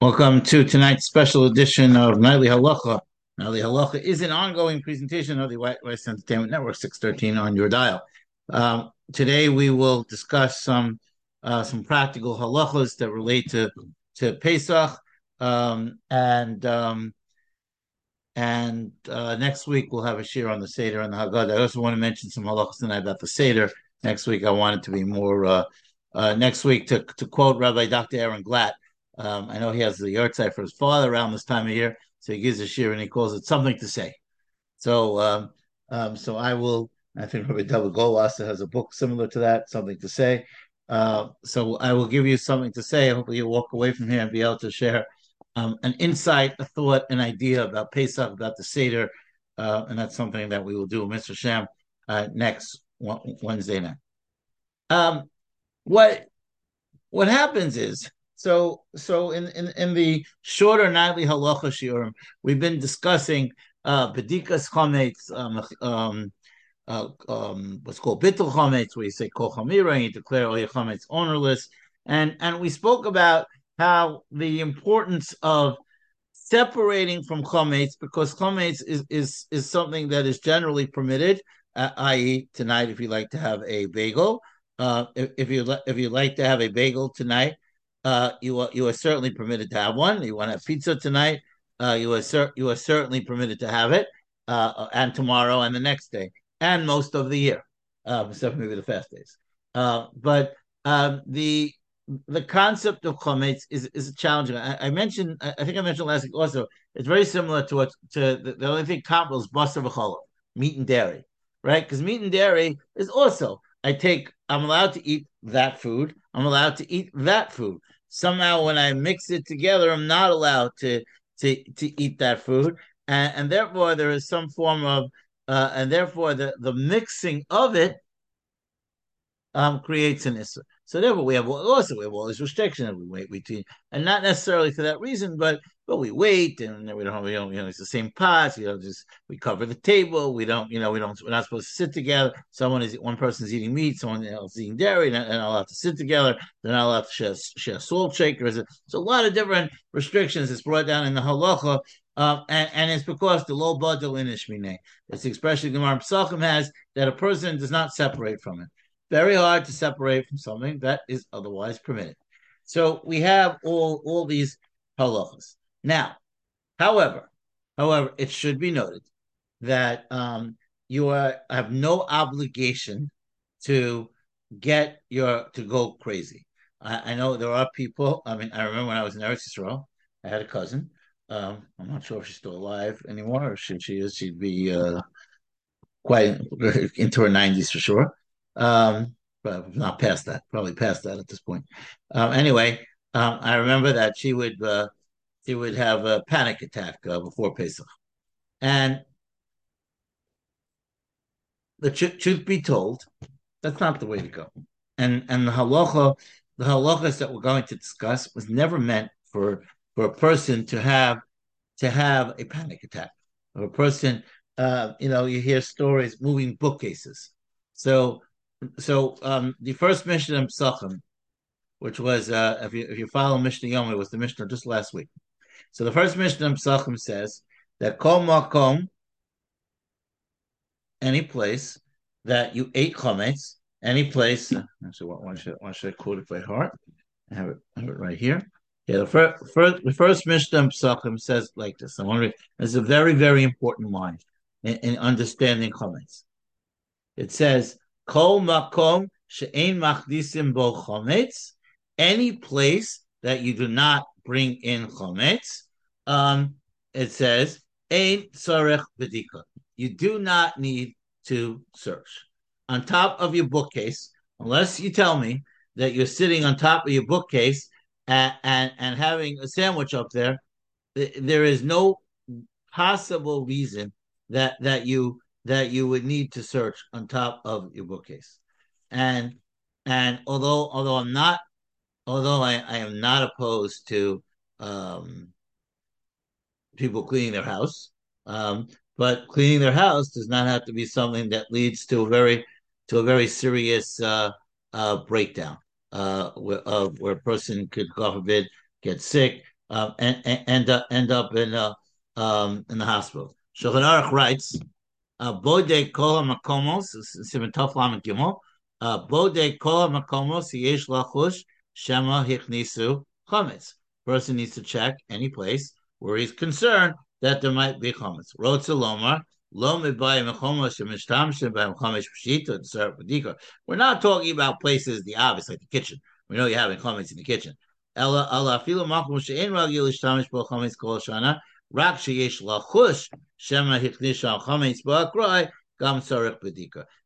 Welcome to tonight's special edition of Nightly Halacha. Nightly Halacha is an ongoing presentation of the White Rice Entertainment Network, 613 on your dial. Um, today we will discuss some uh, some practical halachas that relate to to Pesach, um, and um, and uh, next week we'll have a shiur on the Seder and the Haggadah. I also want to mention some halachas tonight about the Seder. Next week I want it to be more. Uh, uh, next week to to quote Rabbi Dr. Aaron Glatt. Um, I know he has the yahrzeit for his father around this time of year, so he gives a shiur and he calls it something to say. So, um, um, so I will. I think Rabbi David Goldwasser has a book similar to that, something to say. Uh, so I will give you something to say. Hopefully, you'll walk away from here and be able to share um, an insight, a thought, an idea about Pesach, about the Seder, uh, and that's something that we will do, Mr. Sham, uh, next Wednesday night. What what happens is so so in in, in the shorter nightly halacha shiurim, we've been discussing uh bedikas chametz, um, um, uh, um, what's called bittul chametz, where you say kol chamira, and you declare all your chametz ownerless, and and we spoke about how the importance of separating from chametz because chametz is is is something that is generally permitted, uh, i.e., tonight if you like to have a bagel uh, if, if you if you like to have a bagel tonight, uh, you are you are certainly permitted to have one. You want to have pizza tonight, uh, you are cer- you are certainly permitted to have it, uh, and tomorrow and the next day, and most of the year, uh, except maybe the fast days. Uh, but um, the the concept of chametz is is challenging. I, I, mentioned, I think I mentioned last week also. It's very similar to what to the, the only thing comparable is basar v'cholov, meat and dairy, right? Because meat and dairy is also I take, I'm allowed to eat that food. I'm allowed to eat that food. Somehow, when I mix it together, I'm not allowed to to to eat that food, and, and therefore there is some form of, uh, and therefore the the mixing of it um, creates an issue. So therefore, we have also we have all these restrictions we wait between, and not necessarily for that reason, but but we wait and we don't we don't you know it's the same pots. You know, just we cover the table. We don't you know we don't we're not supposed to sit together. Someone is one person's eating meat, someone else is eating dairy. They're not allowed to sit together. They're not allowed to share, share salt shakers. So a lot of different restrictions is brought down in the halacha. Um, and, and, it's because the low badal inishmine. It's the expression Gemara Pesachim has that a person does not separate from it very hard to separate from something that is otherwise permitted. So we have all all these halachas. Now, however, however, it should be noted that um, you are have no obligation to get your to go crazy. I, I, know there are people. I mean, I remember when I was in Eretz Yisrael, I had a cousin. Um, I'm not sure if she's still alive anymore. Or she, she is, she'd be uh, quite into her 90s for sure. Um, but not past that, probably past that at this point. Um, anyway, um, I remember that she would uh, she would have a panic attack uh, before Pesach, and the tr- truth be told, that's not the way to go. And and the halacha, the halachas that we're going to discuss was never meant for for a person to have to have a panic attack. Or a person, uh, you know, you hear stories moving bookcases. So so um, the first Mishnah in Psachim, which was uh, if you if you follow Mishnah Yom, it was the Mishnah just last week. So the first Mishnah Psachim says that kol makom, any place that you ate chametz, any place. Actually, why should why should I quote it by heart? I have it, have it right here. Yeah, the first, first the first Mishnah Psachim says like this. I'm wondering, it's a very very important line in, in understanding chametz. It says Kol makom she'ein machnisim bo chometz. Any place that you do not bring in chometz, um, it says ein tzarech bedika. You do not need to search on top of your bookcase, unless you tell me that you're sitting on top of your bookcase and and, and having a sandwich up there. There is no possible reason that that you that you would need to search on top of your bookcase. And and although although I'm not although I, I am not opposed to um, people cleaning their house, um, but cleaning their house does not have to be something that leads to a very to a very serious uh, uh, breakdown. uh, where, uh, where a person could, God forbid, get sick um, and, and end up end up in uh, um, in the hospital. Shulchan Aruch writes, "Bode kol makomos siman tov lamed gimel. Bode kol makomos yesh lachush Shema Hichnisu Chametz. Person needs to check any place where he's concerned that there might be chametz. Rotzelomar we're not talking about places, the obvious, like the kitchen. We know you have chametz in the kitchen.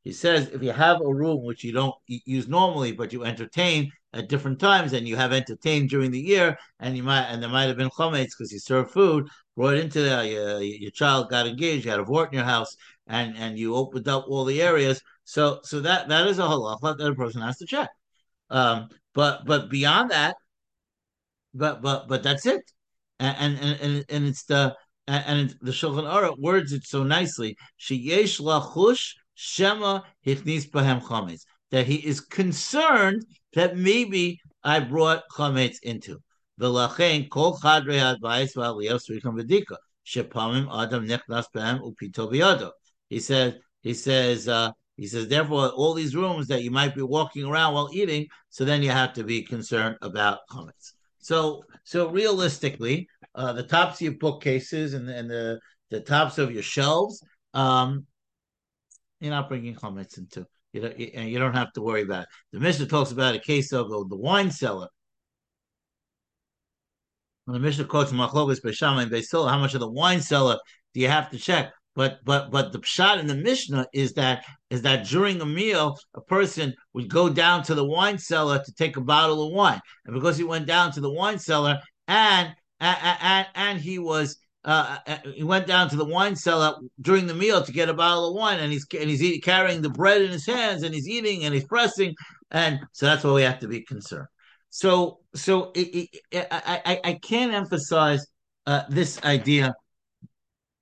He says, if you have a room which you don't use normally, but you entertain at different times, and you have entertained during the year, and you might and there might have been chometz because you serve food brought into there. Your, your child got engaged, you had a vort in your house, and and you opened up all the areas. So so that that is a halacha that a person has to check. Um, but but beyond that, but but but that's it, and and and, and it's the and, the Shulchan Aruch words it so nicely. Sheyesh lachush shema hichnis bahem chametz. That he is concerned that maybe I brought chametz into. He says. He says. Uh, he says, therefore, all these rooms that you might be walking around while eating, so then you have to be concerned about chametz. So, so realistically, uh, the tops of your bookcases and, and the the tops of your shelves, um, you're not bringing chametz into. You don't, you, you don't have to worry about it. The Mishnah talks about a case of the wine cellar. When the Mishnah quotes Machlokas Beis Shammai and Beis Hillel, how much of the wine cellar do you have to check? But but but the shot in the Mishnah is that is that during a meal, a person would go down to the wine cellar to take a bottle of wine, and because he went down to the wine cellar and and, and, and he was uh, uh, he went down to the wine cellar during the meal to get a bottle of wine, and he's and he's eating, carrying the bread in his hands, and he's eating and he's pressing, and so that's why we have to be concerned. So so it, it, I, I I can't emphasize uh, this idea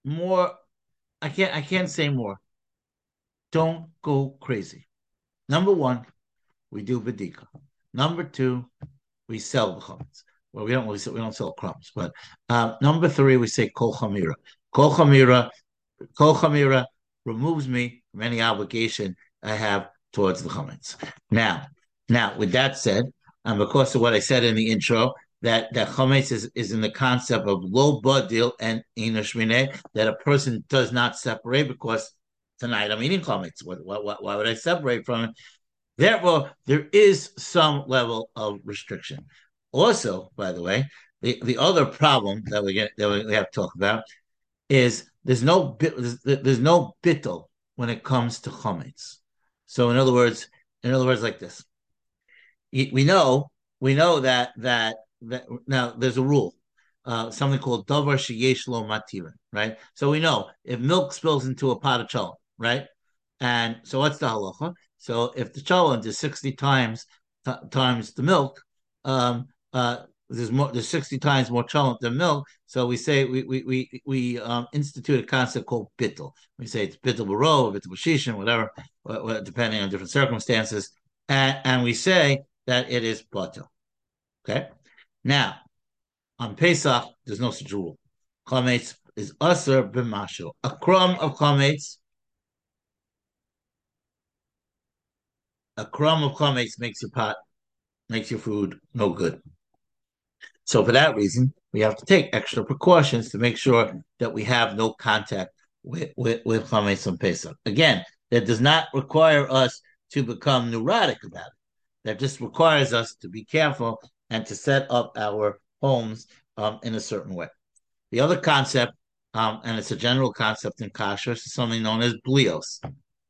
more I can't I can't say more. Don't go crazy. Number one, we do bedika. Number two, we sell the chametz. Well, we don't we, we don't sell crumbs, but uh, number three, we say kol chamira. Kol chamira, kol chamira removes me from any obligation I have towards the chametz. Now, now with that said, and because of what I said in the intro, that that chametz is, is in the concept of lo badil and inoshmine that a person does not separate because tonight I'm eating chametz. What, what, why would I separate from it? Therefore, there is some level of restriction. Also, by the way, the, the other problem that we get that we have to talk about is there's no there's, there's no bittel when it comes to chametz. So, in other words, in other words, like this, we know we know that that that now there's a rule, uh, something called davar sheyesh lo matirin, right? So we know if milk spills into a pot of cholent, right? And so what's the halacha? So if the cholent is sixty times t- times the milk, um, uh, there's more there's 60 times more cholent than milk so we say we we we, we um, institute a concept called bittel we say it's bittel baro bittel shishin whatever depending on different circumstances and, and we say that it is batel okay now, on Pesach, there's no such rule. Chametz is assur b'mashehu. A crumb of chametz, a crumb of chametz makes your pot, makes your food no good. So for that reason, we have to take extra precautions to make sure that we have no contact with, with, with chametz on Pesach. Again, that does not require us to become neurotic about it. That just requires us to be careful and to set up our homes um, in a certain way. The other concept, um, and it's a general concept in kashrus, is something known as blios.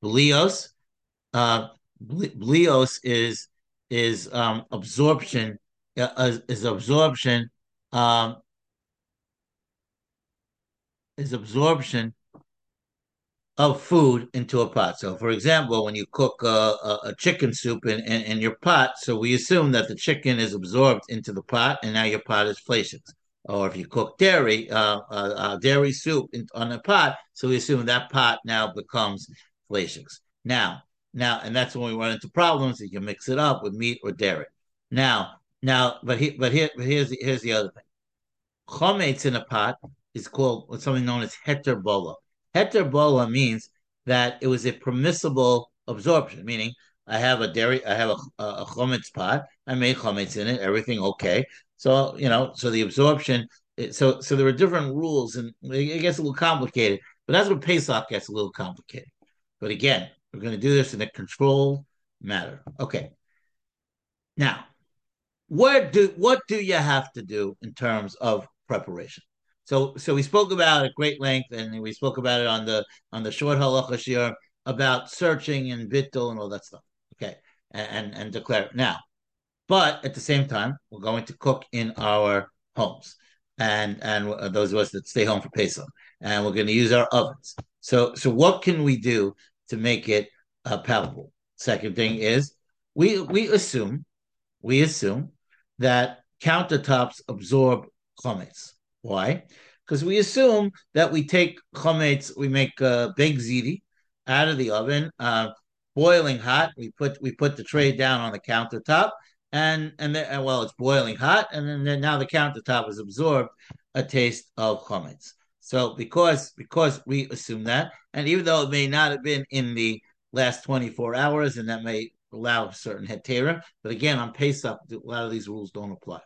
Blios, uh, blios is is um, absorption uh, is absorption um, is absorption of food into a pot. So, for example, when you cook a, a, a chicken soup in, in, in, your pot, so we assume that the chicken is absorbed into the pot, and now your pot is fleishiks. Or if you cook dairy, uh, uh, uh, dairy soup in, on a pot, so we assume that pot now becomes fleishiks. Now, now, and that's when we run into problems. You can mix it up with meat or dairy. Now, now, but he, but here, but here's the, here's the other thing. Chometz in a pot is called something known as heterbola. Heterbola means that it was a permissible absorption, meaning I have a dairy, I have a, a, chometz pot, I made chometz in it, everything okay. So you know, so the absorption, so so there are different rules, and it gets a little complicated. But that's what Pesach gets a little complicated. But again, we're going to do this in a controlled matter. Okay. Now, what do what do you have to do in terms of preparation? So so we spoke about at great length, and we spoke about it on the on the short halacha about searching and bittul and all that stuff. Okay, and, and and declare now, but at the same time, we're going to cook in our homes, and and those of us that stay home for Pesach, and we're going to use our ovens. So so what can we do to make it uh, palatable? Second thing is we we assume we assume that countertops absorb chametz. Why? Because we assume that we take chametz, we make uh, big ziti out of the oven, uh, boiling hot. We put we put the tray down on the countertop, and and then, well, it's boiling hot, and then, then now the countertop has absorbed a taste of chametz. So because because we assume that, and even though it may not have been in the last 24 hours, and that may allow certain hetera, but again, on Pesach, a lot of these rules don't apply.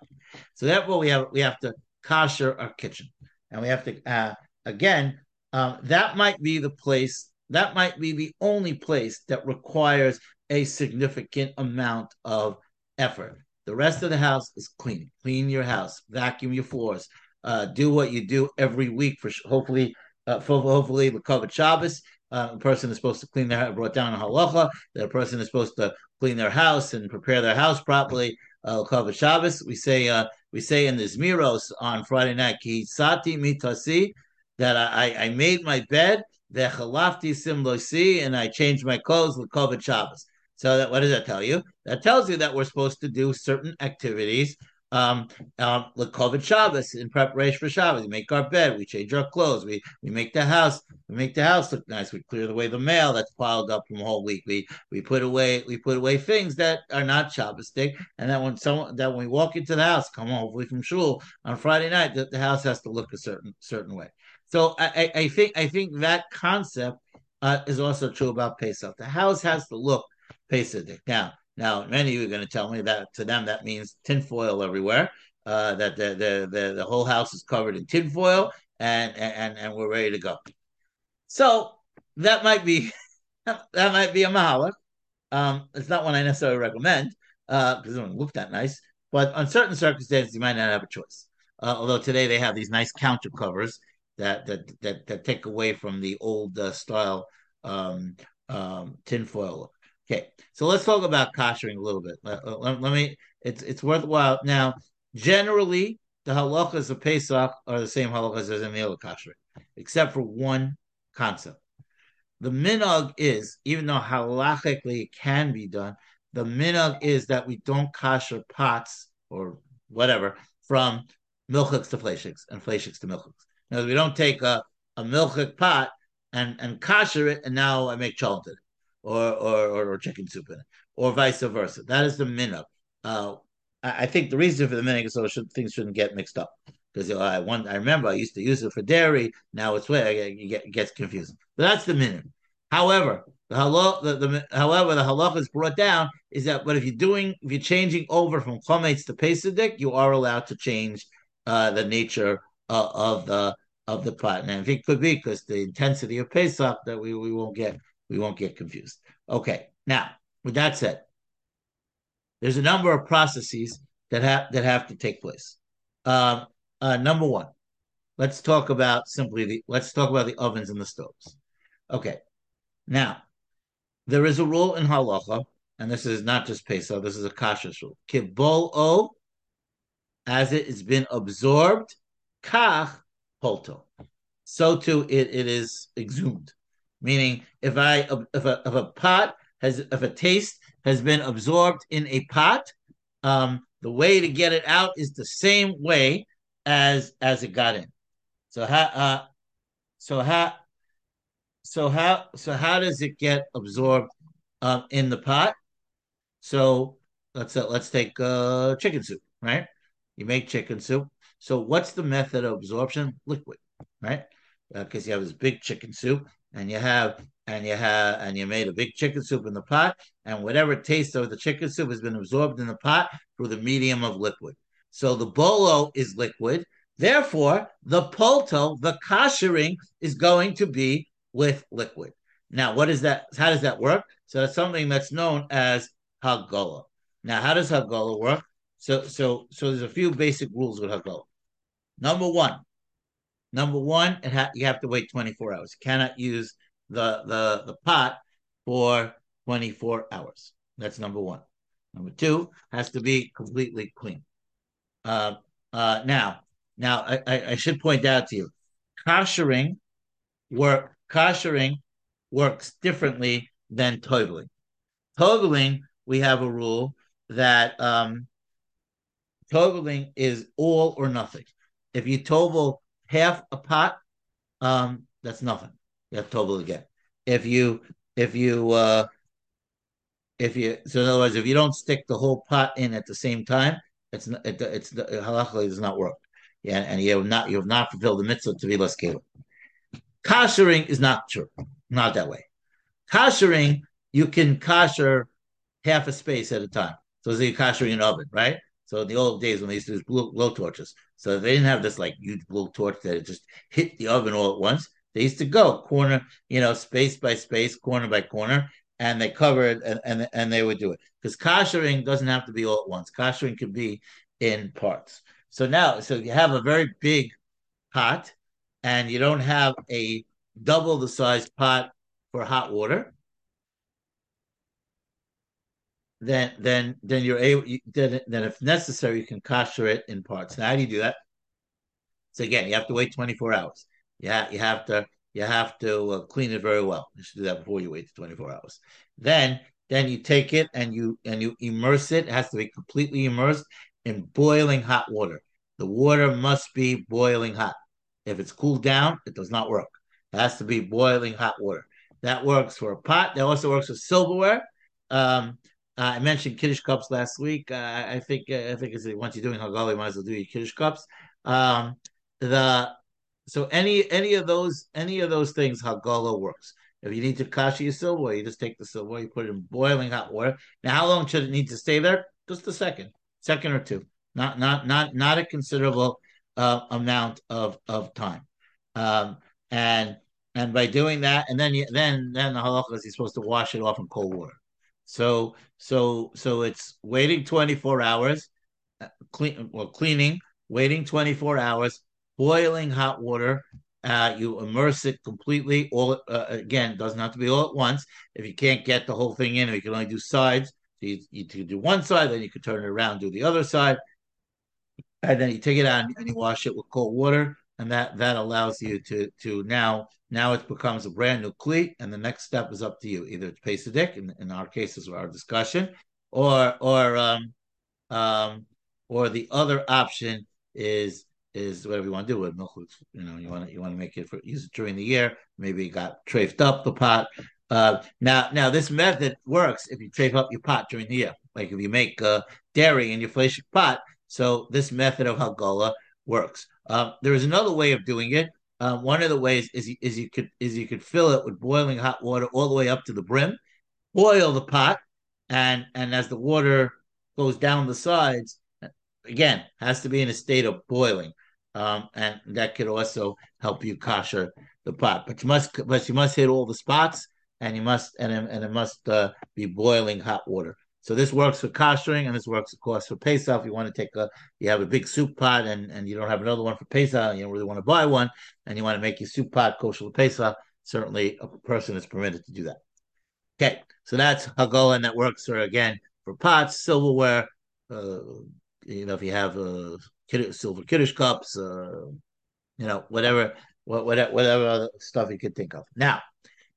So therefore, we have we have to kosher our kitchen, and we have to uh, again. Um, that might be the place. That might be the only place that requires a significant amount of effort. The rest of the house is clean. Clean your house, vacuum your floors, uh, do what you do every week for hopefully, uh, for hopefully the kavod Shabbos. Uh, a person is supposed to clean their brought down a halacha. That a person is supposed to clean their house and prepare their house properly. Uh, Shabbos. We say uh, we say in the Zmiros on Friday night, Ki sati mitasi, that I, I made my bed, the chalafti simlosi, and I changed my clothes with Shabbos. So that what does that tell you? That tells you that we're supposed to do certain activities um, um, kavod Shabbos in preparation for Shabbos. We make our bed, we change our clothes, we we make the house, we make the house look nice. We clear away the mail that's piled up from a whole week. We we put away we put away things that are not Shabbosdik, and then when someone that when we walk into the house, come hopefully from shul on Friday night, the, the house has to look a certain certain way. So I, I, I think I think that concept uh, is also true about Pesach. The house has to look Pesach. Now now, many of you are going to tell me that to them that means tinfoil everywhere. Uh, that the, the the the whole house is covered in tinfoil, and and and we're ready to go. So that might be that might be a mahalach. Um, it's not one I necessarily recommend because uh, it doesn't look that nice. But on certain circumstances, you might not have a choice. Uh, although today they have these nice counter covers that that that, that take away from the old uh, style um, um, tinfoil. Okay, so let's talk about koshering a little bit. Let, let, let, me. It's it's worthwhile now. Generally, the halachas of Pesach are the same halachas as in other koshering, except for one concept. The minog is, even though halachically it can be done, the minog is that we don't kosher pots or whatever from milchiks to fleishiks and fleishiks to milchiks. Now we don't take a, a milchik pot and and kosher it, and now I make cholent or, or, or chicken soup in it, or vice versa. That is the minhag. Uh, I, I, think the reason for the minhag is so should, things shouldn't get mixed up. Because I one I remember I used to use it for dairy. Now it's where it, get, it gets confusing. But that's the minhag. However, the the, the, however, the halach is brought down is that, but if you're doing, if you're changing over from chometz to pesadik, you are allowed to change uh, the nature uh, of the of the pot. And I think it could be because the intensity of Pesach that we, we won't get we won't get confused. Okay, now with that said, there's a number of processes that have that have to take place. Um, uh, number one, let's talk about simply the let's talk about the ovens and the stoves. Okay, now there is a rule in halacha, and this is not just Pesach, this is a kashrus rule. Kibol o, as it has been absorbed, kach polto. So too it, it is exhumed. Meaning, if I if a if a pot has if a taste has been absorbed in a pot, um, the way to get it out is the same way as as it got in. So how uh, so how so how so how does it get absorbed um, in the pot? So let's uh, let's take uh, chicken soup, right? You make chicken soup. So what's the method of absorption? Liquid, right? Because uh, you have this big chicken soup, and you have and you have and you made a big chicken soup in the pot, and whatever taste of the chicken soup has been absorbed in the pot through the medium of liquid. So the bolo is liquid. Therefore, the polto, the koshering, is going to be with liquid. Now, what is that? How does that work? So that's something that's known as Hagala. Now, how does Hagala work? So, so, so there's a few basic rules with Hagala. Number one, number one, it ha- you have to wait 24 hours. You cannot use the the the pot for 24 hours. That's number one. Number two has to be completely clean. Uh, uh, now, now I, I, should point out to you, koshering work koshering works differently than toveling. Toveling, we have a rule that um, is all or nothing. If you tovel half a pot, um, that's nothing. You have to tovel again. If you if you uh, if you so in other words, if you don't stick the whole pot in at the same time, it's not, it, it's the halachically does not work. Yeah, and you have not you have not fulfilled the mitzvah to be less keva. Koshering is not true, not that way. Koshering, you can kosher half a space at a time. So it's a koshering an oven, right? So in the old days when they used to use blow, blow torches, so they didn't have this like huge blow torch that just hit the oven all at once. They used to go corner, you know, space by space, corner by corner, and they covered and and, and they would do it because koshering doesn't have to be all at once. Koshering can be in parts. So now, so you have a very big pot, and you don't have a double the size pot for hot water. Then, then, then you're able. Then, then, if necessary, you can kosher it in parts. Now, how do you do that? So again, you have to wait 24 hours. Yeah, you have to you have to uh, clean it very well. You should do that before you wait 24 hours. Then then you take it and you and you immerse it. It has to be completely immersed in boiling hot water. The water must be boiling hot. If it's cooled down, it does not work. It has to be boiling hot water. That works for a pot. That also works for silverware. Um, uh, I mentioned kiddush cups last week. Uh, I think uh, I think it's, once you're doing Hagala, you might as well do your kiddush cups. Um, the so any any of those any of those things, Hagala works. If you need to kasha your silverware, you just take the silverware, you put it in boiling hot water. Now, how long should it need to stay there? Just a second, second or two. Not not not not a considerable uh, amount of of time. Um, and and by doing that, and then you, then then the halacha is you're supposed to wash it off in cold water. So so so it's waiting 24 hours, uh, clean well cleaning, waiting 24 hours, boiling hot water. Uh, you immerse it completely. All uh, again doesn't have to be all at once. If you can't get the whole thing in, or you can only do sides, you, you can do one side, then you can turn it around, do the other side, and then you take it out and you wash it with cold water, and that that allows you to to now now it becomes a brand new kli, and the next step is up to you. Either it's Pesach, in, in our cases, our discussion, or or um, um, or the other option is is whatever you want to do with milk. You know, you want to you want to make it for use it during the year. Maybe you got trafed up the pot. Uh, now, now this method works if you trafe up your pot during the year. Like if you make uh, dairy in your flesh pot, so this method of Hagala works. Um, there is another way of doing it. Um, one of the ways is, is you could is you could fill it with boiling hot water all the way up to the brim, boil the pot, and and as the water goes down the sides, again has to be in a state of boiling, um, and that could also help you kosher the pot. But you must but you must hit all the spots, and you must and and it must uh, be boiling hot water. So this works for koshering, and this works, of course, for Pesach. If you want to take a, you have a big soup pot, and, and you don't have another one for Pesach, you don't really want to buy one, and you want to make your soup pot kosher Pesach. Certainly, a person is permitted to do that. Okay, so that's Hagala, and that works for again for pots, silverware. Uh, you know, if you have uh, silver kiddush cups, uh, you know, whatever, whatever, whatever other stuff you could think of. Now,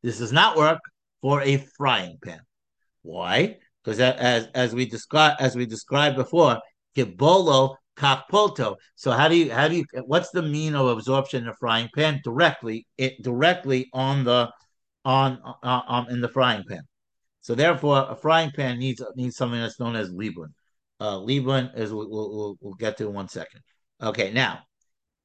this does not work for a frying pan. Why? Because as as we described as we described before, kibolo kach polto. So how do you how do you what's the mean of absorption in a frying pan directly it directly on the on uh, um in the frying pan? So therefore, a frying pan needs needs something that's known as libun. Uh, libun is we'll, we'll, we'll get to in one second. Okay, now,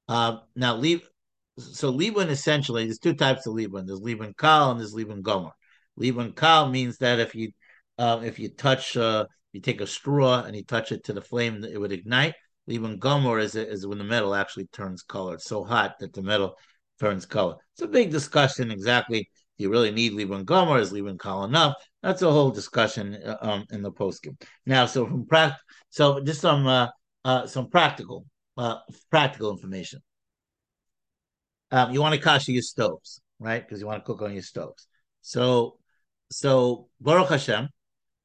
uh, now leave. So libun essentially, there's two types of libun. There's libun kal and there's libun gomer. Libun kal means that if you uh, if you touch, uh, you take a straw and you touch it to the flame, it would ignite. Libun gomer is is when the metal actually turns color. It's so hot that the metal turns color. It's a big discussion exactly. Do you really need libun gomer? Is libun kal enough? That's a whole discussion uh, um, in the poskim. Now, so from so just some uh, uh, some practical uh, practical information. Um, you want to kasha your stoves, right? Because you want to cook on your stoves. So, so Baruch Hashem,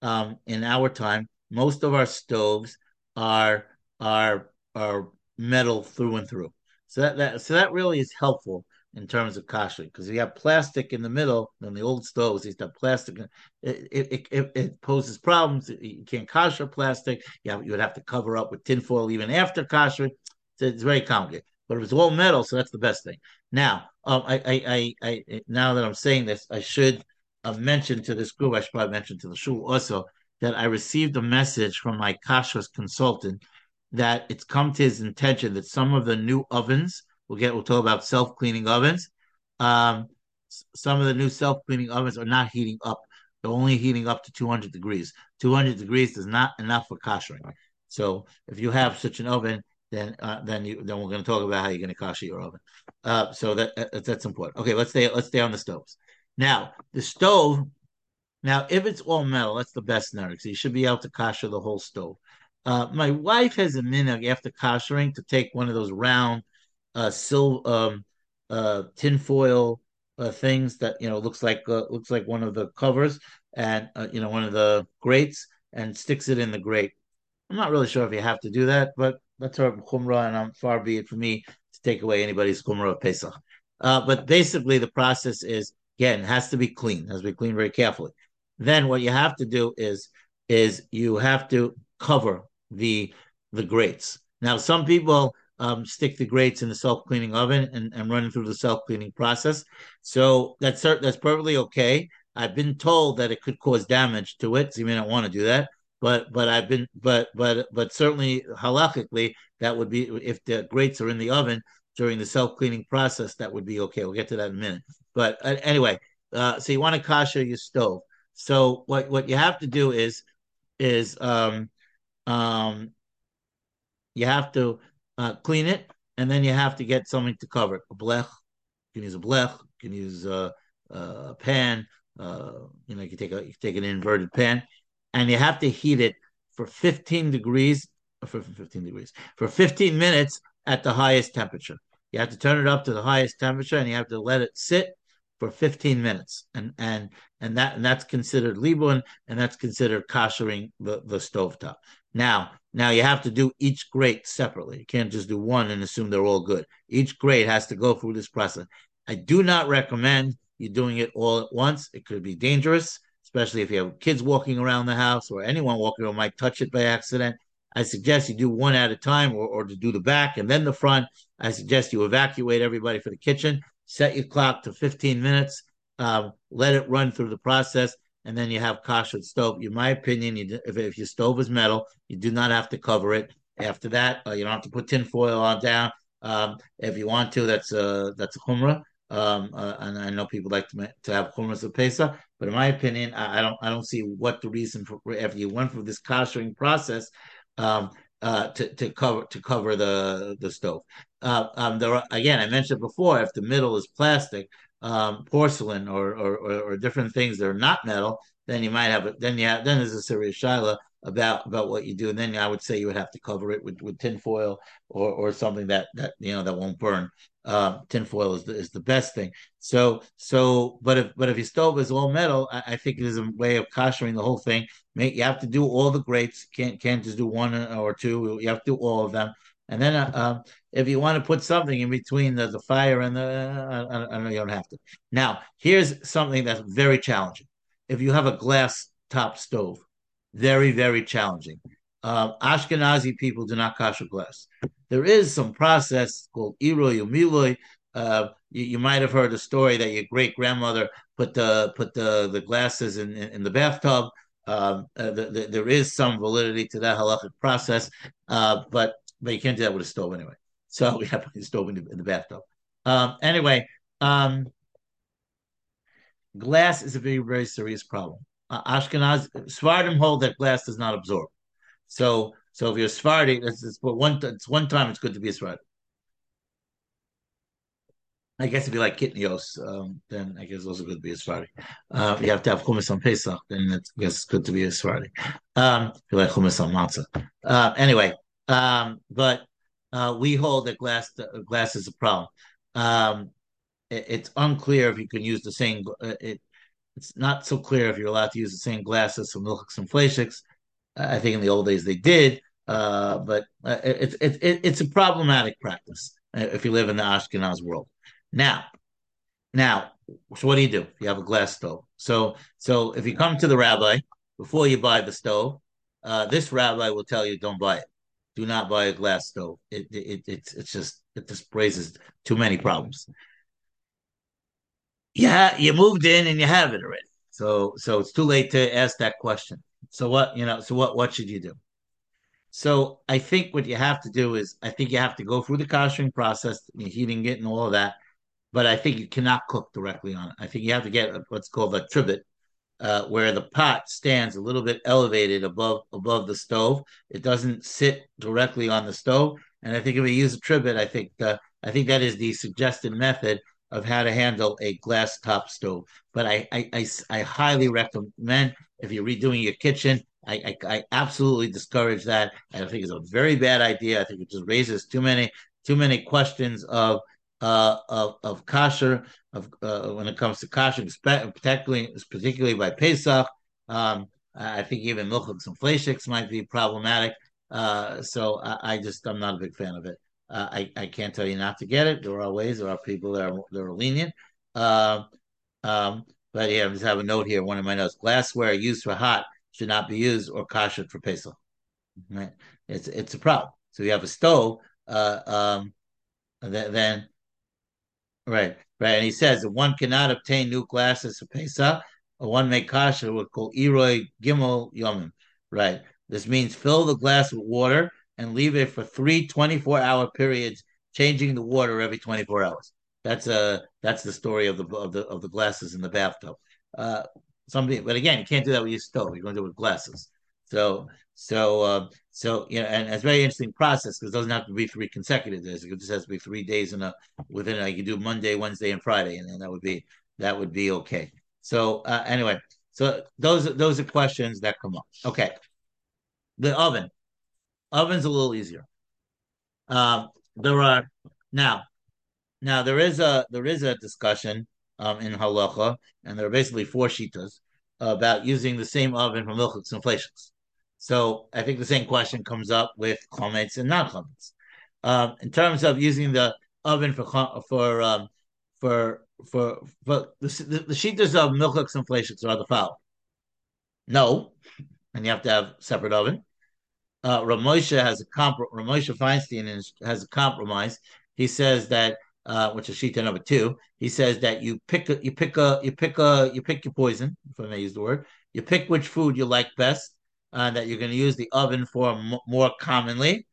um, in our time, most of our stoves are are are metal through and through. So that, that so that really is helpful in terms of kashering because you have plastic in the middle, then the old stoves to have plastic. It it, it, it poses problems. You can't kasher plastic. You, have, you would have to cover up with tinfoil even after kashering. So it's very complicated. But if it's all metal, so that's the best thing. Now, um, I, I, I, I, now that I'm saying this, I should uh, mention to this group. I should probably mention to the shul also that I received a message from my kashrus consultant that it's come to his intention that some of the new ovens we'll get we'll talk about self cleaning ovens. Um, some of the new self cleaning ovens are not heating up; they're only heating up to 200 degrees. 200 degrees is not enough for kashering. So if you have such an oven, then uh, then you then we're going to talk about how you're going to kasher your oven. Uh, so that, that that's important. Okay, let's stay let's stay on the stoves. Now the stove. Now, if it's all metal, that's the best nerve. So you should be able to kasher the whole stove. Uh, my wife has a minhag after kashering to take one of those round uh, silver um, uh, tinfoil uh, things that you know looks like uh, looks like one of the covers and uh, you know one of the grates and sticks it in the grate. I'm not really sure if you have to do that, but that's our chumrah, and I'm far be it for me to take away anybody's chumrah of Pesach. Uh, but basically, the process is again it has to be clean, has to be cleaned very carefully. Then what you have to do is is you have to cover the the grates. Now, some people um, stick the grates in the self cleaning oven and, and run through the self cleaning process. So that's that's perfectly okay. I've been told that it could cause damage to it, so you may not want to do that. But but I've been but but but certainly halachically that would be if the grates are in the oven during the self cleaning process, that would be okay. We'll get to that in a minute. But uh, anyway, uh, so you want to kasher your stove. So what what you have to do is is um um you have to uh, clean it, and then you have to get something to cover it. A blech, you can use a blech, you can use a, a pan. Uh, you know, you can take a you can take an inverted pan, and you have to heat it for 15 degrees, for 15 degrees, for 15 minutes at the highest temperature. You have to turn it up to the highest temperature, and you have to let it sit for 15 minutes, and and and that and that's considered libun, and that's considered koshering the the stovetop. Now, now you have to do each grate separately. You can't just do one and assume they're all good. Each grate has to go through this process. I do not recommend you doing it all at once. It could be dangerous, especially if you have kids walking around the house or anyone walking around might touch it by accident. I suggest you do one at a time or, or to do the back and then the front. I suggest you evacuate everybody for the kitchen, set your clock to 15 minutes, um, let it run through the process and then you have kasher stove. In my opinion, you, if, if your stove is metal, you do not have to cover it. After that, uh, you don't have to put tinfoil on down. Um, if you want to, that's a that's a chumrah. Um, uh, and I know people like to, to have chumras of pesa, but in my opinion, I, I, don't I don't see what the reason for if you went through this koshering process um, uh, to to cover to cover the the stove. Uh, um, there are, again, I mentioned before, if the middle is plastic, um, porcelain or, or, or, or, different things that are not metal, then you might have it. Then you have then there's a serious shaila about about what you do, and then I would say you would have to cover it with with tinfoil or or something that that you know that won't burn. Uh, tinfoil is the, is the best thing. So so, but if but if your stove is all metal, I, I think it is a way of koshering the whole thing. You have to do all the grates. Can't can't just do one or two. You have to do all of them. And then uh, um, if you want to put something in between the, the fire and the, uh, I, I know you don't have to. Now, here's something that's very challenging. If you have a glass top stove, very, very challenging. Uh, Ashkenazi people do not kasher glass. There is some process called iroy umiloy uh, you, you, might have heard a story that your great grandmother put the put the the glasses in in, in the bathtub. Um, uh, the, the, there is some validity to that halachic process, uh, but but you can't do that with a stove anyway. So we have a stove in the, in the bathtub. Um, anyway, um, glass is a very very serious problem. Uh, Ashkenaz Sephardim hold that glass does not absorb. So so if you're Sephardi, it's, it's one it's one time it's good to be a Sephardi. I guess if you like kitnios, um, then I guess it's also good to be a Sephardi. Uh, you have to have hummus on Pesach, then it's, I guess it's good to be a Sephardi. Um, if you like hummus on matzah. Uh, anyway, um, but uh, we hold that glass glass is a problem. Um, it, it's unclear if you can use the same. Uh, it, it's not so clear if you're allowed to use the same glasses for milchiks and fleishiks. I think in the old days they did, uh, but uh, it's it, it, it's a problematic practice uh, if you live in the Ashkenaz world. Now, now, so what do you do? You have a glass stove. So, so if you come to the rabbi before you buy the stove, uh, this rabbi will tell you don't buy it. Do not buy a glass stove. It, it, it it's it's just it just raises too many problems. Yeah, you moved in and you have it already. So so it's too late to ask that question. So what you know? So what what should you do? So I think what you have to do is I think you have to go through the koshering process, heating it and all of that. But I think you cannot cook directly on it. I think you have to get what's called a trivet, uh, where the pot stands a little bit elevated above above the stove. It doesn't sit directly on the stove. And I think if we use a trivet, I think uh, I think that is the suggested method of how to handle a glass top stove. But I I, I, I highly recommend if you're redoing your kitchen, I, I, I absolutely discourage that. I think it's a very bad idea. I think it just raises too many too many questions of uh, of of kosher of uh, when it comes to kosher, particularly particularly by Pesach. Um, I think even milchiks and fleishiks might be problematic. Uh, so I, I, just I'm not a big fan of it. Uh, I I can't tell you not to get it. There are ways. There are people that are that are lenient. Um, um, but yeah, I just have a note here. One of my notes: glassware used for hot should not be used or kosher for Pesach. Right? It's it's a problem. So you have a stove. Uh, um, then Right, right. And he says that one cannot obtain new glasses for Pesach, or one may kasha what called Eroi Gimel Yomim. Right. This means fill the glass with water and leave it for three 24 hour periods, changing the water every 24 hours. That's uh that's the story of the of the of the glasses in the bathtub. Uh somebody but again, you can't do that with your stove. You're going to do it with glasses. So so, uh, so you know, and it's very interesting process because it doesn't have to be three consecutive days. It just has to be three days in a within. You can do Monday, Wednesday, and Friday, and then that would be that would be okay. So uh, anyway, so those those are questions that come up. Okay, the oven, oven's a little easier. Um, there are now, now there is a there is a discussion um, in halacha, and there are basically four shitas about using the same oven for milchiks and fleishiks. So I think the same question comes up with chametz and non chametz. Um, in terms of using the oven for for um, for for for the the, the shitas of milchiks and fleishiks are the following. No, and you have to have separate oven. Uh, Rav Moshe has a comp. Rav Moshe Feinstein has a compromise. He says that, uh, which is sheet number two. He says that you pick a, you pick a, you pick a, you pick your poison. If I may use the word, you pick which food you like best, uh, that you're going to use the oven for m- more commonly,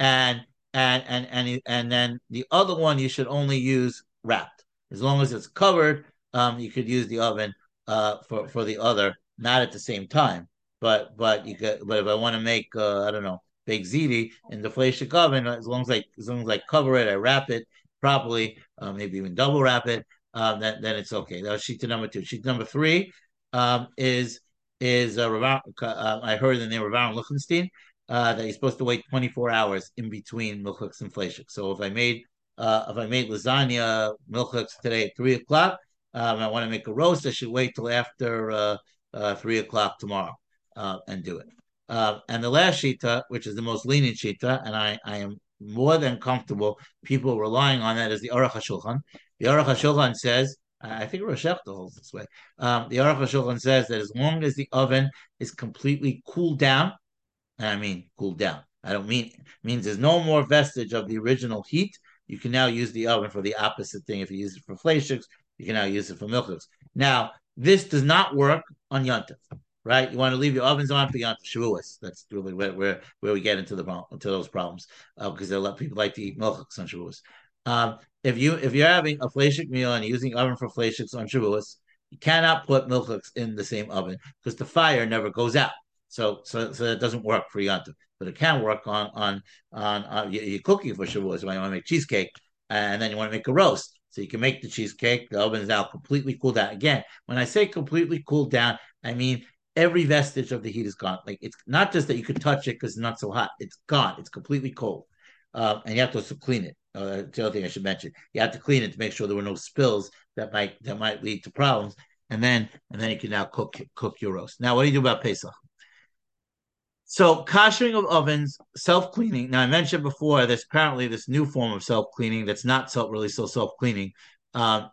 and and and and and then the other one you should only use wrapped. As long as it's covered, um, you could use the oven uh, for for the other, not at the same time. But but you could. But if I want to make uh, I don't know baked ziti in the fleishik oven, as long as I as long as I cover it, I wrap it properly, uh, maybe even double wrap it, um, then then it's okay. That was sheet number two. Sheet number three um, is is uh, uh, I heard the name of Rav Lichtenstein uh, that you're supposed to wait 24 hours in between milchiks and fleishik. So if I made uh, if I made lasagna milchiks today at three o'clock, um, I want to make a roast. I should wait till after uh, uh, three o'clock tomorrow and do it. and the last shita, which is the most lenient shita, and I, I am more than comfortable people relying on that, is the Aruch HaShulchan. The Aruch HaShulchan says I think Rosh holds this way. Um, the Aruch HaShulchan says that as long as the oven is completely cooled down, and I mean cooled down. I don't mean means there's no more vestige of the original heat. you can now use the oven for the opposite thing. If you use it for fleishiks, you can now use it for milchiks. Now, this does not work on yontif, right? You want to leave your ovens on for shavuos. That's really where, where, where we get into the into those problems uh, because a lot of people like to eat milchiks on shavuos. Um, if you if you're having a fleishik meal and using oven for fleishiks on shavuos, you cannot put milchiks in the same oven because the fire never goes out. So so so it doesn't work for yontif, but it can work on on on uh, you're cooking for shavuos. You want to make cheesecake and then you want to make a roast, so you can make the cheesecake. The oven is now completely cooled down. Again, when I say completely cooled down, I mean every vestige of the heat is gone. Like it's not just that you could touch it because it's not so hot. It's gone. It's completely cold, uh, and you have to also clean it. Uh, the other thing I should mention. You have to clean it to make sure there were no spills that might that might lead to problems. And then and then you can now cook cook your roast. Now, what do you do about Pesach? So, koshering of ovens, self cleaning. Now, I mentioned before there's apparently this new form of self cleaning that's not self really so self cleaning. Um,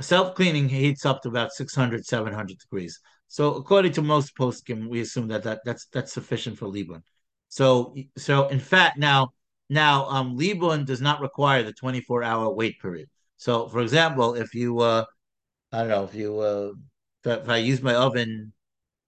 self cleaning heats up to about 600, 700 degrees. So, according to most poskim, we assume that, that that's that's sufficient for Libun. So, so in fact, now now um, Libun does not require the 24 hour wait period. So, for example, if you uh, I don't know if you uh, if I use my oven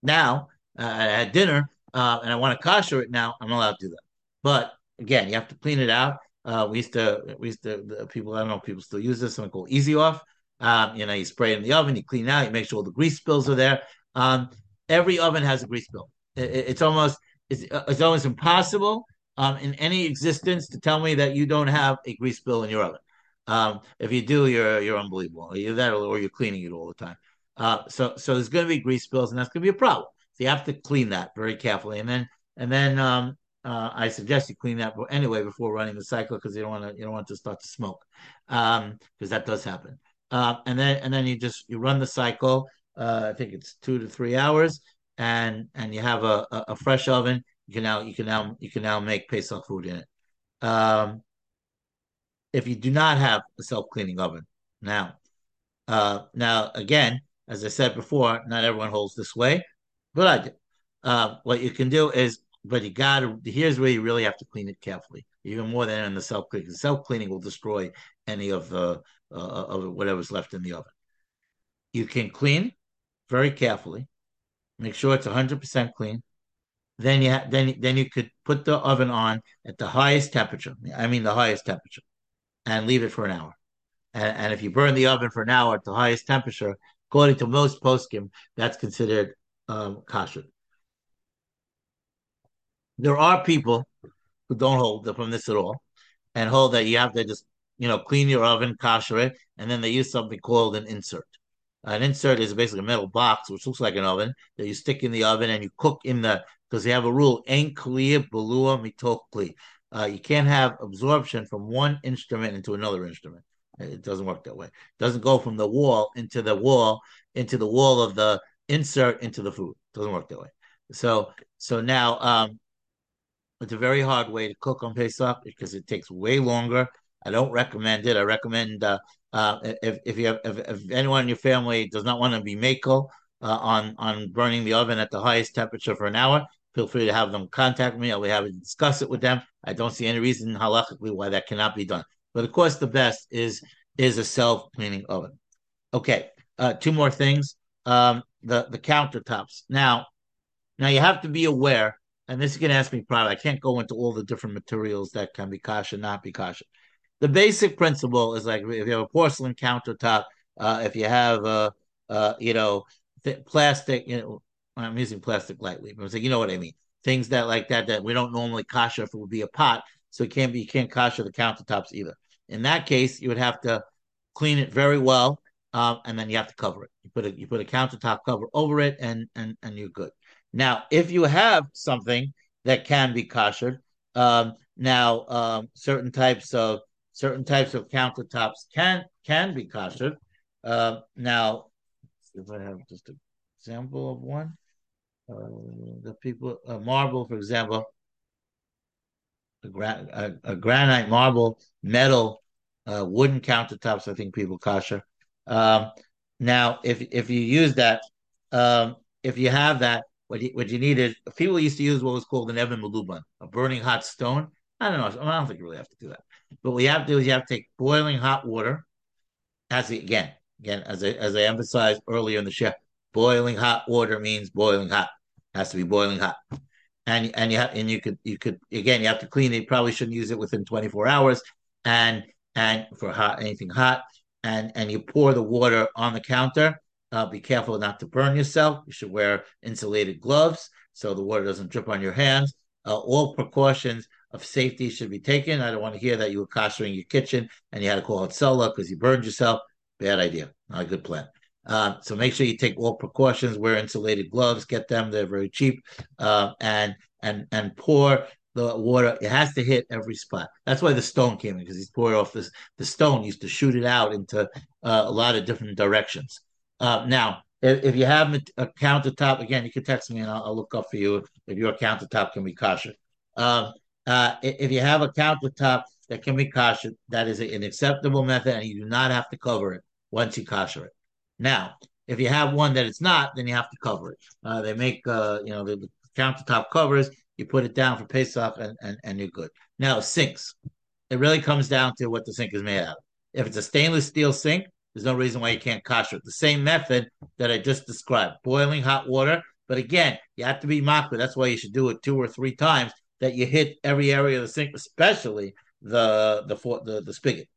now uh, at dinner uh, and I want to kosher it now, I'm allowed to do that. But again, you have to clean it out. Uh, we used to, we used to, the people, I don't know if people still use this, something called Easy Off. Um, you know, you spray it in the oven, you clean it out, you make sure all the grease spills are there. Um, every oven has a grease spill. It, it's almost, it's, it's almost impossible um, in any existence to tell me that you don't have a grease spill in your oven. Um, if you do, you're you're unbelievable. Either that or you're cleaning it all the time. Uh, so so there's going to be grease spills, and that's going to be a problem. So you have to clean that very carefully, and then and then um, uh, I suggest you clean that anyway before running the cycle because you don't want to you don't want to start to smoke because um, that does happen. Uh, and then and then you just you run the cycle. Uh, I think it's two to three hours, and and you have a, a, a, fresh oven. You can now you can now you can now make Pesach food in it. Um, if you do not have a self cleaning oven, now uh, now again, as I said before, not everyone holds this way. But I do. Uh, what you can do is, but you got to, here's where you really have to clean it carefully, even more than in the self cleaning. Self cleaning will destroy any of the, uh, of whatever's left in the oven. You can clean very carefully, make sure it's 100% clean. Then you ha- then then you could put the oven on at the highest temperature. I mean the highest temperature, and leave it for an hour. And, and if you burn the oven for an hour at the highest temperature, according to most poskim, that's considered um. There are people who don't hold from this at all and hold that you have to just, you know, clean your oven, kasher it, and then they use something called an insert. An insert is basically a metal box which looks like an oven that you stick in the oven and you cook in the because they have a rule: ein kli bolea mikli. Uh, you can't have absorption from one instrument into another instrument. It doesn't work that way. It doesn't go from the wall into the wall into the wall of the insert into the food. It doesn't work that way. So so now um, it's a very hard way to cook on Pesach because it takes way longer. I don't recommend it. I recommend uh, uh, if if you have, if, if, anyone in your family does not want to be mako uh, on on burning the oven at the highest temperature for an hour, feel free to have them contact me. I'll be happy to discuss it with them. I don't see any reason halachically why that cannot be done. But of course, the best is is a self cleaning oven. Okay, uh, two more things. Um, the the countertops. Now, now you have to be aware, and this is going to ask me probably. I can't go into all the different materials that can be kasha, not be kasha. The basic principle is like if you have a porcelain countertop, uh, if you have a, uh, you know, th- plastic, you know, I'm using plastic lightly, but I'm saying you know what I mean. Things that like that that we don't normally kasha if it would be a pot, so it can't be you can't kasha the countertops either. In that case, you would have to clean it very well um, and then you have to cover it. You put a you put a countertop cover over it, and and and you're good. Now, if you have something that can be kosher, um, now um, certain types of certain types of countertops can can be kosher. Uh, now, if I have just an example of one, uh, the people uh, marble, for example, a, gra- a, a granite, marble, metal, uh, wooden countertops. I think people kosher. Um, now, if if you use that, um, if you have that, what you, what you need is people used to use what was called an Even Meluban, a burning hot stone. I don't know. I don't think you really have to do that. But what you have to do is you have to take boiling hot water. As again, again, as I as I emphasized earlier in the show, boiling hot water means boiling hot. Has to be boiling hot. And and you have and you could you could again you have to clean it. You probably shouldn't use it within 24 hours. And and for hot anything hot. And and you pour the water on the counter. Uh, be careful not to burn yourself. You should wear insulated gloves so the water doesn't drip on your hands. Uh, all precautions of safety should be taken. I don't want to hear that you were koshering your kitchen and you had to call out Hatzalah because you burned yourself. Bad idea. Not a good plan. Uh, so make sure you take all precautions. Wear insulated gloves. Get them; they're very cheap. Uh, and and and pour the water. It has to hit every spot. That's why the stone came in because he's poured off this. The stone used to shoot it out into uh, a lot of different directions. Uh, now, if, if, you have a countertop, again, you can text me and I'll, I'll look up for you if your countertop can be kosher. Uh, if you have a countertop that can be kosher, that is an acceptable method, and you do not have to cover it once you kosher it. Now, if you have one that it's not, then you have to cover it. Uh, they make, uh, you know, the, the, countertop covers. You put it down for Pesach, and, and and you're good. Now, sinks. It really comes down to what the sink is made out of. If it's a stainless steel sink, there's no reason why you can't kosher it. The same method that I just described: boiling hot water. But again, you have to be makpid. That's why you should do it two or three times that you hit every area of the sink, especially the the the, the spigot.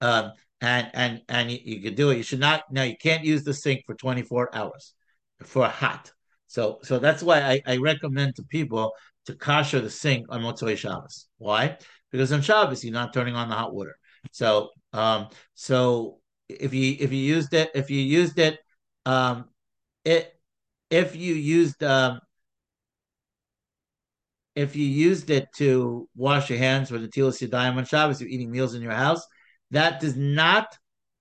Um, and and and you, you could do it. You should not. Now you can't use the sink for 24 hours for hot. So so that's why I, I recommend to people to kosher the sink on Motzei Shabbos. Why? Because on Shabbos you're not turning on the hot water. So um so if you if you used it if you used it um it if you used um if you used it to wash your hands for the tilas yadayim on Shabbos, you're eating meals in your house. That does not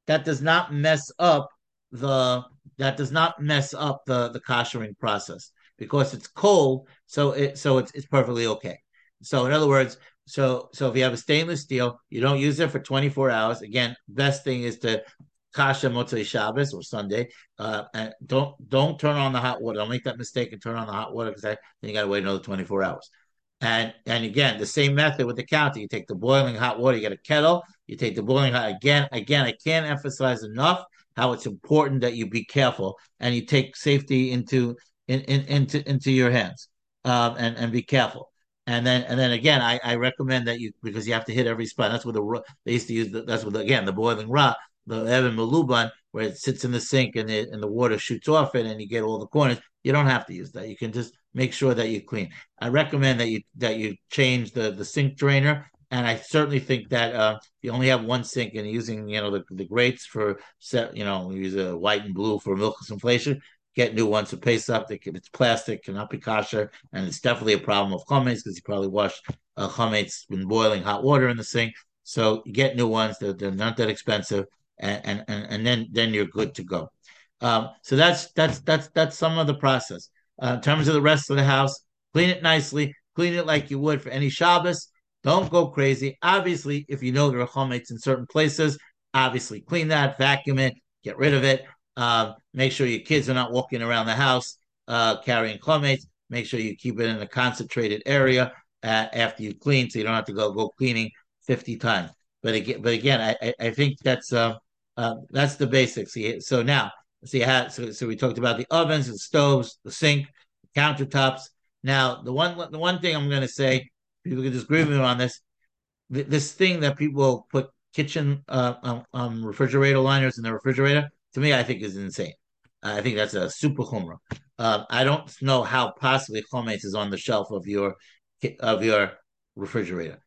that does not mess up the that does not mess up the the koshering process because it's cold, so it so it's it's perfectly okay. So in other words, so so if you have a stainless steel, you don't use it for 24 hours. Again, best thing is to kasha motzei Shabbos or Sunday, uh, and don't don't turn on the hot water. Don't make that mistake and turn on the hot water because then you got to wait another 24 hours. And and again, the same method with the counter. You take the boiling hot water, you get a kettle, you take the boiling hot again. Again, I can't emphasize enough how it's important that you be careful and you take safety into in, in, into into your hands um, and and be careful. And then and then again, I, I recommend that you because you have to hit every spot. That's what the they used to use. The, that's what the, again the boiling rot, the Even Meluban, where it sits in the sink and it, and the water shoots off it and you get all the corners. You don't have to use that. You can just make sure that you clean. I recommend that you that you change the the sink drainer. And I certainly think that uh, you only have one sink and using you know the, the grates for set you know use a white and blue for milkless inflation. Get new ones to paste up. They can, it's plastic, cannot be kosher, and it's definitely a problem of chametz because you probably washed uh, chametz in boiling hot water in the sink. So get new ones. They're, they're not that expensive, and, and and then then you're good to go. Um, so that's that's that's that's some of the process. Uh, in terms of the rest of the house, clean it nicely, clean it like you would for any Shabbos. Don't go crazy. Obviously, if you know there are chametz in certain places, obviously clean that, vacuum it, get rid of it. Uh, make sure your kids are not walking around the house uh, carrying chametz. Make sure you keep it in a concentrated area uh, after you clean, so you don't have to go go cleaning fifty times. But again, but again, I, I think that's uh, that's the basics. So now See how so, so we talked about the ovens, the stoves, the sink, the countertops. Now the one the one thing I'm going to say, people can disagree with me on this. This thing that people put kitchen uh, um, um, refrigerator liners in the refrigerator to me, I think is insane. I think that's a super chumrah. Uh, I don't know how possibly chometz is on the shelf of your of your refrigerator.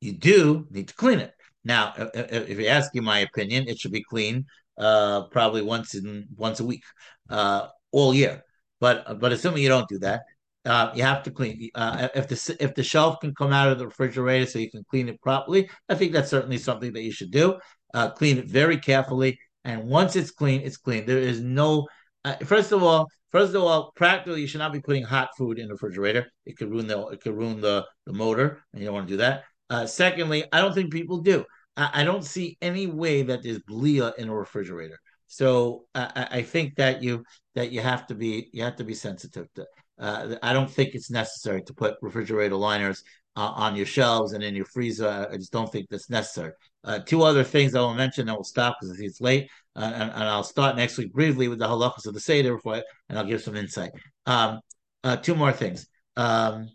You do need to clean it. Now, if you ask you my opinion, it should be clean uh, probably once in once a week, uh, all year. But but assuming you don't do that, uh, you have to clean. Uh, if the if the shelf can come out of the refrigerator so you can clean it properly, I think that's certainly something that you should do. Uh, clean it very carefully, and once it's clean, it's clean. There is no. Uh, first of all, first of all, practically, you should not be putting hot food in the refrigerator. It could ruin the it could ruin the the motor, and you don't want to do that. Uh, secondly, I don't think people do. I, I don't see any way that there's blia in a refrigerator. So I, I think that you that you have to be you have to be sensitive to. Uh, I don't think it's necessary to put refrigerator liners uh, on your shelves and in your freezer. I just don't think that's necessary. Uh, two other things I will mention, and we'll stop because it's late, uh, and, and, I'll start next week briefly with the halachas of the seder, before, and I'll give some insight. Um, uh, two more things. Um,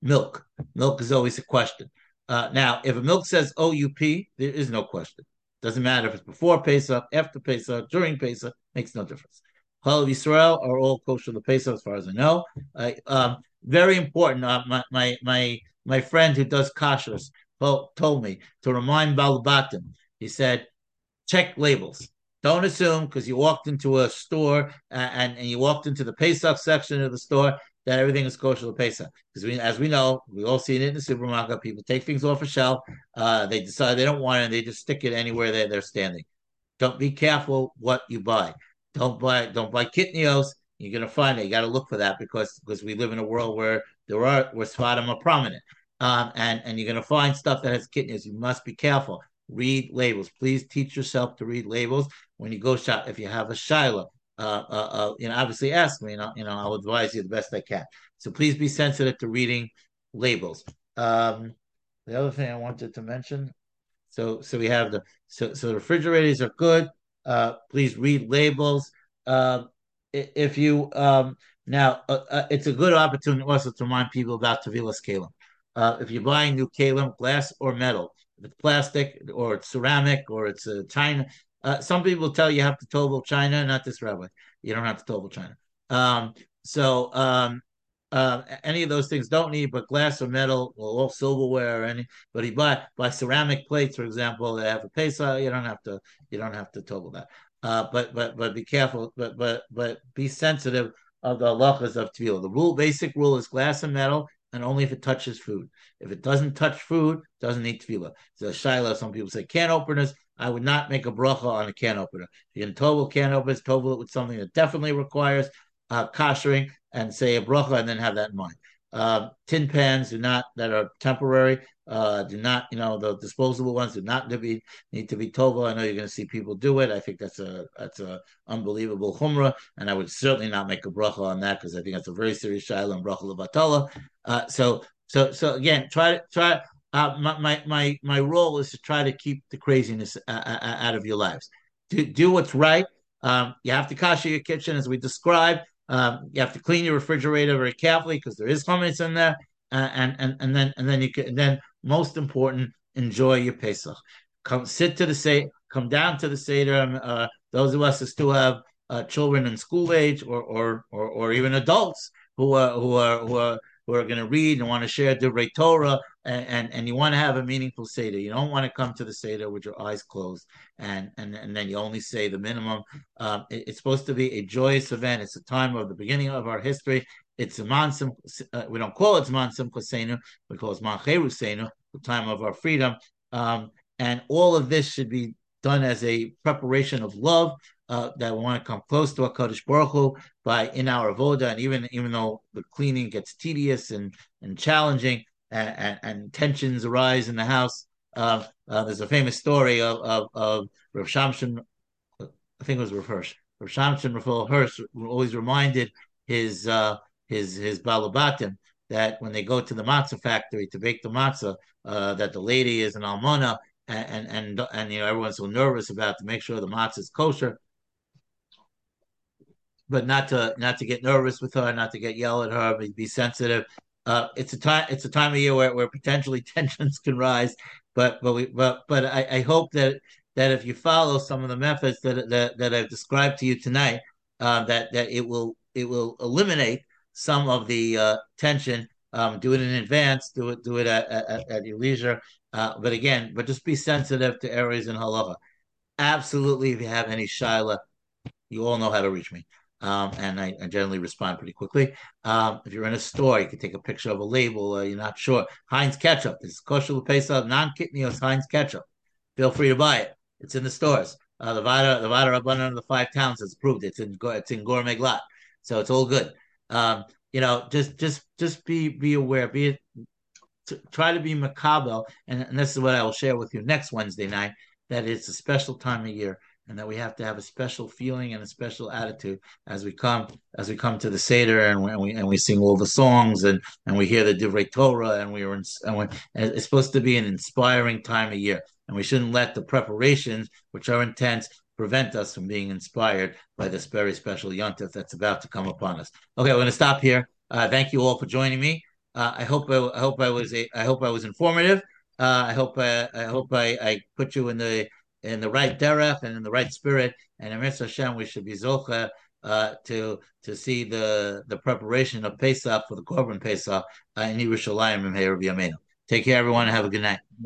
milk. Milk is always a question. Uh, now, if a milk says OUP, there is no question. Doesn't matter if it's before Pesach, after Pesach, during Pesach, makes no difference. Chalav Yisrael are all kosher the Pesach, as far as I know. um, very important. Uh, my, my my my friend who does kashrus told me to remind Balabatim. He said, check labels. Don't assume because you walked into a store and, and you walked into the Pesach section of the store that everything is kosher to Pesach. Because we, as we know, we all seen it in the supermarket. People take things off a shelf. Uh, they decide they don't want it, and they just stick it anywhere they, they're standing. Don't be careful what you buy. Don't buy don't buy kitnios. You're gonna find it. You got to look for that because because we live in a world where there are where Sfadim are prominent, um, and and you're gonna find stuff that has kitnios. You must be careful. Read labels. Please teach yourself to read labels when you go shop. If you have a shaila, you know, obviously ask me. You know, you know, I'll advise you the best I can. So please be sensitive to reading labels. Um, the other thing I wanted to mention. So, so we have the so so refrigerators are good. Uh, please read labels. Uh, if you um, now, uh, uh, it's a good opportunity also to remind people about Tevilas Keilim. Uh, if you're buying new Keilim, glass or metal, if it's plastic or it's ceramic or it's a china, uh, some people tell you, have to tovel china, not this rabbi. You don't have to tovel china. Um, so um, uh, any of those things don't need, but glass or metal or all silverware or any. But you buy buy ceramic plates, for example, they have a pesa. You don't have to you don't have to tovel that. Uh, but but but be careful. But but but be sensitive of the halachas of tevilah. The rule, basic rule, is glass and metal, and only if it touches food. If it doesn't touch food, doesn't need tevilah. So shaila, some people say can openers. I would not make a bracha on a can opener. If you can tovel can openers, tovel it with something that definitely requires uh, koshering and say a bracha and then have that in mind. Uh, tin pans do not that are temporary uh, do not you know the disposable ones do not to be need to be tovel. I know you're going to see people do it. I think that's a that's a unbelievable chumrah, and I would certainly not make a bracha on that because I think that's a very serious shaila and bracha levatala. Uh, so so so again, try to try. Uh, my, my my my role is to try to keep the craziness uh, uh, uh, out of your lives. Do do what's right. Um, you have to kasha your kitchen as we described. Um, you have to clean your refrigerator very carefully because there is chametz in there, uh, and and and then and then you can then most important, enjoy your Pesach. Come sit to the say, come down to the seder. Uh, those of us who still have uh, children in school age or or or, or even adults who are who are who are who are going to read and want to share the Torah, and, and, and you want to have a meaningful Seder. You don't want to come to the Seder with your eyes closed and, and, and then you only say the minimum. Um, it, it's supposed to be a joyous event. It's a time of the beginning of our history. It's a man uh, we don't call it man simchasenu, we call it man the time of our freedom. Um, and all of this should be done as a preparation of love uh, that we want to come close to Hakadosh Baruch Hu by in our avoda, and even even though the cleaning gets tedious and and challenging, and, and, and tensions arise in the house. Uh, uh, there's a famous story of of, of Rav Shamshon, I think it was Rav Hirsch. Rav Shamshon Rav Hirsch always reminded his uh, his his balabatim that when they go to the matzah factory to bake the matzah, uh, that the lady is an almana, and, and and and you know everyone's so nervous about to make sure the matzah is kosher but not to not to get nervous with her, not to get yell at her, but be sensitive. Uh, it's a time it's a time of year where, where potentially tensions can rise, but but we but but I, I hope that that if you follow some of the methods that that, that I've described to you tonight, uh, that that it will it will eliminate some of the uh, tension. Um, do it in advance. Do it do it at, at, at your leisure. Uh, but again, but just be sensitive to areas in halacha. Absolutely, if you have any shaila, you all know how to reach me um, and I, I, generally respond pretty quickly. Um, if you're in a store, you can take a picture of a label. Uh, you're not sure. Heinz ketchup. Is kosher pesa non-kitnios Heinz ketchup. Feel free to buy it. It's in the stores. Uh, the Vada, the Vaad Harabonim of the Five Towns has approved it. It's in it's in Gourmet Glatt, so it's all good. Um, you know, just just just be be aware. Be try to be macabre, and, and this is what I will share with you next Wednesday night. That it's a special time of year and that we have to have a special feeling and a special attitude as we come as we come to the seder and we and we, and we sing all the songs and and we hear the divrei Torah and we are and we, it's supposed to be an inspiring time of year and we shouldn't let the preparations which are intense prevent us from being inspired by this very special yontif that's about to come upon us. Okay, we're going to stop here. Uh, thank you all for joining me. Uh, I hope I, I, hope I was a, I hope I was informative. Uh, I hope I, I hope I, I put you in the in the right derech and in the right spirit. And in Mitzvah Hashem, we should be zocha uh, to to see the the preparation of Pesach for the Korban Pesach uh, in Yerushalayim and. Take care, everyone, have a good night.